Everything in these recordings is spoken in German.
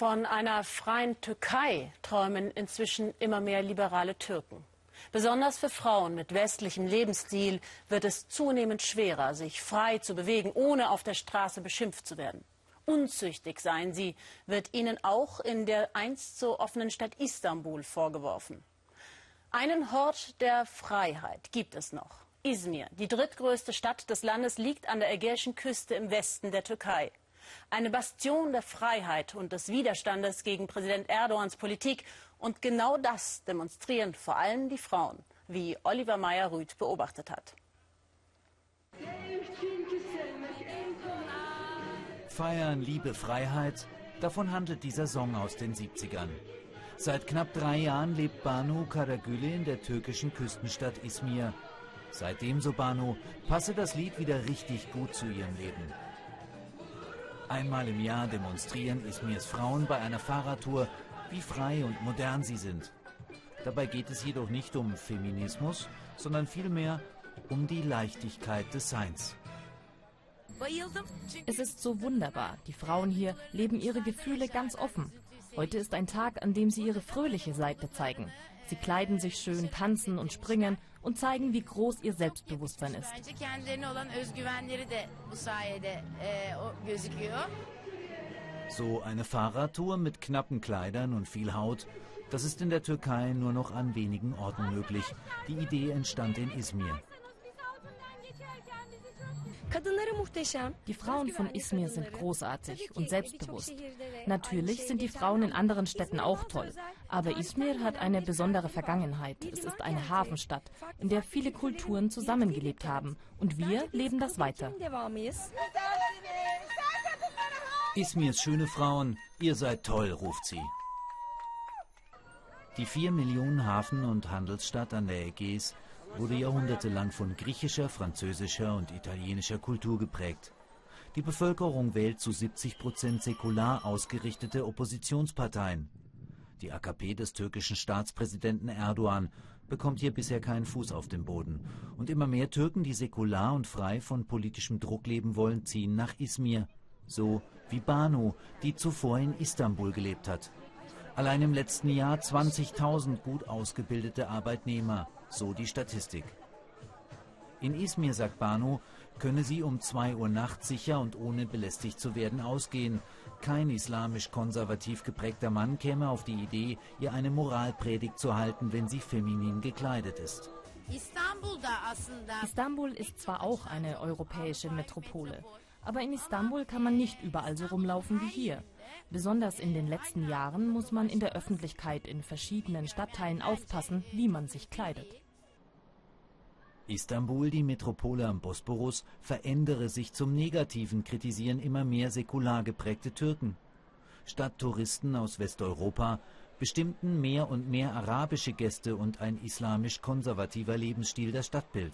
Von einer freien Türkei träumen inzwischen immer mehr liberale Türken. Besonders für Frauen mit westlichem Lebensstil wird es zunehmend schwerer, sich frei zu bewegen, ohne auf der Straße beschimpft zu werden. Unzüchtig seien sie, wird ihnen auch in der einst so offenen Stadt Istanbul vorgeworfen. Einen Hort der Freiheit gibt es noch. Izmir, die drittgrößte Stadt des Landes, liegt an der ägäischen Küste im Westen der Türkei. Eine Bastion der Freiheit und des Widerstandes gegen Präsident Erdogans Politik. Und genau das demonstrieren vor allem die Frauen, wie Oliver Meyer-Rüth beobachtet hat. Feiern, Liebe, Freiheit, davon handelt dieser Song aus den 70ern. Seit knapp drei Jahren lebt Banu Karagüle in der türkischen Küstenstadt Izmir. Seitdem, so Banu, passe das Lied wieder richtig gut zu ihrem Leben. Einmal im Jahr demonstrieren Izmirs Frauen bei einer Fahrradtour, wie frei und modern sie sind. Dabei geht es jedoch nicht um Feminismus, sondern vielmehr um die Leichtigkeit des Seins. Es ist so wunderbar. Die Frauen hier leben ihre Gefühle ganz offen. Heute ist ein Tag, an dem sie ihre fröhliche Seite zeigen. Sie kleiden sich schön, tanzen und springen und zeigen, wie groß ihr Selbstbewusstsein ist. So eine Fahrradtour mit knappen Kleidern und viel Haut, das ist in der Türkei nur noch an wenigen Orten möglich. Die Idee entstand in Izmir. Die Frauen von Izmir sind großartig und selbstbewusst. Natürlich sind die Frauen in anderen Städten auch toll. Aber Izmir hat eine besondere Vergangenheit. Es ist eine Hafenstadt, in der viele Kulturen zusammengelebt haben. Und wir leben das weiter. Izmirs schöne Frauen, ihr seid toll, ruft sie. Die vier Millionen Hafen- und Handelsstadt an der Ägäis wurde jahrhundertelang von griechischer, französischer und italienischer Kultur geprägt. Die Bevölkerung wählt zu 70 Prozent säkular ausgerichtete Oppositionsparteien. Die AKP des türkischen Staatspräsidenten Erdogan bekommt hier bisher keinen Fuß auf den Boden. Und immer mehr Türken, die säkular und frei von politischem Druck leben wollen, ziehen nach Izmir. So wie Banu, die zuvor in Istanbul gelebt hat. Allein im letzten Jahr 20.000 gut ausgebildete Arbeitnehmer, so die Statistik. In Izmir, sagt Banu, könne sie um 2 Uhr nachts sicher und ohne belästigt zu werden ausgehen. Kein islamisch-konservativ geprägter Mann käme auf die Idee, ihr eine Moralpredigt zu halten, wenn sie feminin gekleidet ist. Istanbul ist zwar auch eine europäische Metropole, aber in Istanbul kann man nicht überall so rumlaufen wie hier. Besonders in den letzten Jahren muss man in der Öffentlichkeit in verschiedenen Stadtteilen aufpassen, wie man sich kleidet. Istanbul, die Metropole am Bosporus, verändere sich zum Negativen, kritisieren immer mehr säkular geprägte Türken. Statt Touristen aus Westeuropa bestimmten mehr und mehr arabische Gäste und ein islamisch-konservativer Lebensstil das Stadtbild.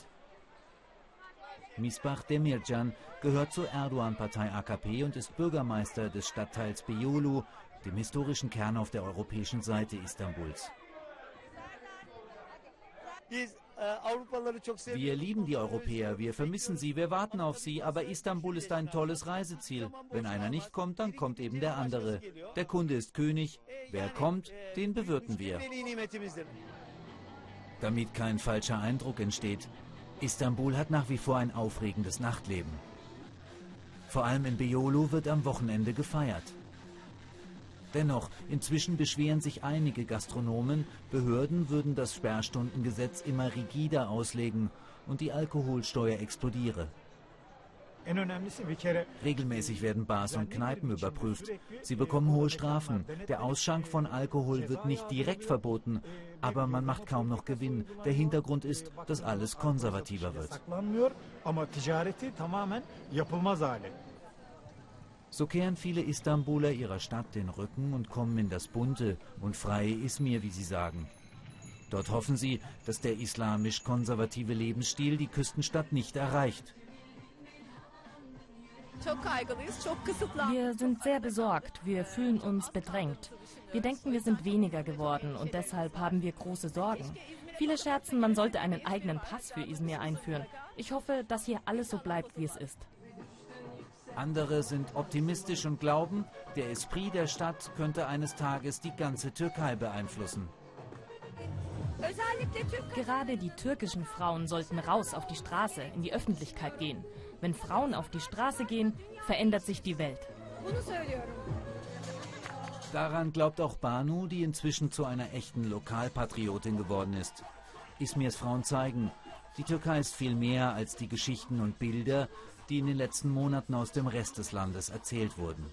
Misbach Demircan gehört zur Erdogan-Partei AKP und ist Bürgermeister des Stadtteils Beyoğlu, dem historischen Kern auf der europäischen Seite Istanbuls. Wir lieben die Europäer, wir vermissen sie, wir warten auf sie, aber Istanbul ist ein tolles Reiseziel. Wenn einer nicht kommt, dann kommt eben der andere. Der Kunde ist König, wer kommt, den bewirten wir. Damit kein falscher Eindruck entsteht, Istanbul hat nach wie vor ein aufregendes Nachtleben. Vor allem in Beyoğlu wird am Wochenende gefeiert. Dennoch, inzwischen beschweren sich einige Gastronomen, Behörden würden das Sperrstundengesetz immer rigider auslegen und die Alkoholsteuer explodiere. Regelmäßig werden Bars und Kneipen überprüft. Sie bekommen hohe Strafen. Der Ausschank von Alkohol wird nicht direkt verboten, aber man macht kaum noch Gewinn. Der Hintergrund ist, dass alles konservativer wird. So kehren viele Istanbuler ihrer Stadt den Rücken und kommen in das bunte und freie Izmir, wie sie sagen. Dort hoffen sie, dass der islamisch-konservative Lebensstil die Küstenstadt nicht erreicht. Wir sind sehr besorgt. Wir fühlen uns bedrängt. Wir denken, wir sind weniger geworden und deshalb haben wir große Sorgen. Viele scherzen, man sollte einen eigenen Pass für Izmir einführen. Ich hoffe, dass hier alles so bleibt, wie es ist. Andere sind optimistisch und glauben, der Esprit der Stadt könnte eines Tages die ganze Türkei beeinflussen. Gerade die türkischen Frauen sollten raus auf die Straße, in die Öffentlichkeit gehen. Wenn Frauen auf die Straße gehen, verändert sich die Welt. Daran glaubt auch Banu, die inzwischen zu einer echten Lokalpatriotin geworden ist. Ismirs Frauen zeigen, die Türkei ist viel mehr als die Geschichten und Bilder, die in den letzten Monaten aus dem Rest des Landes erzählt wurden.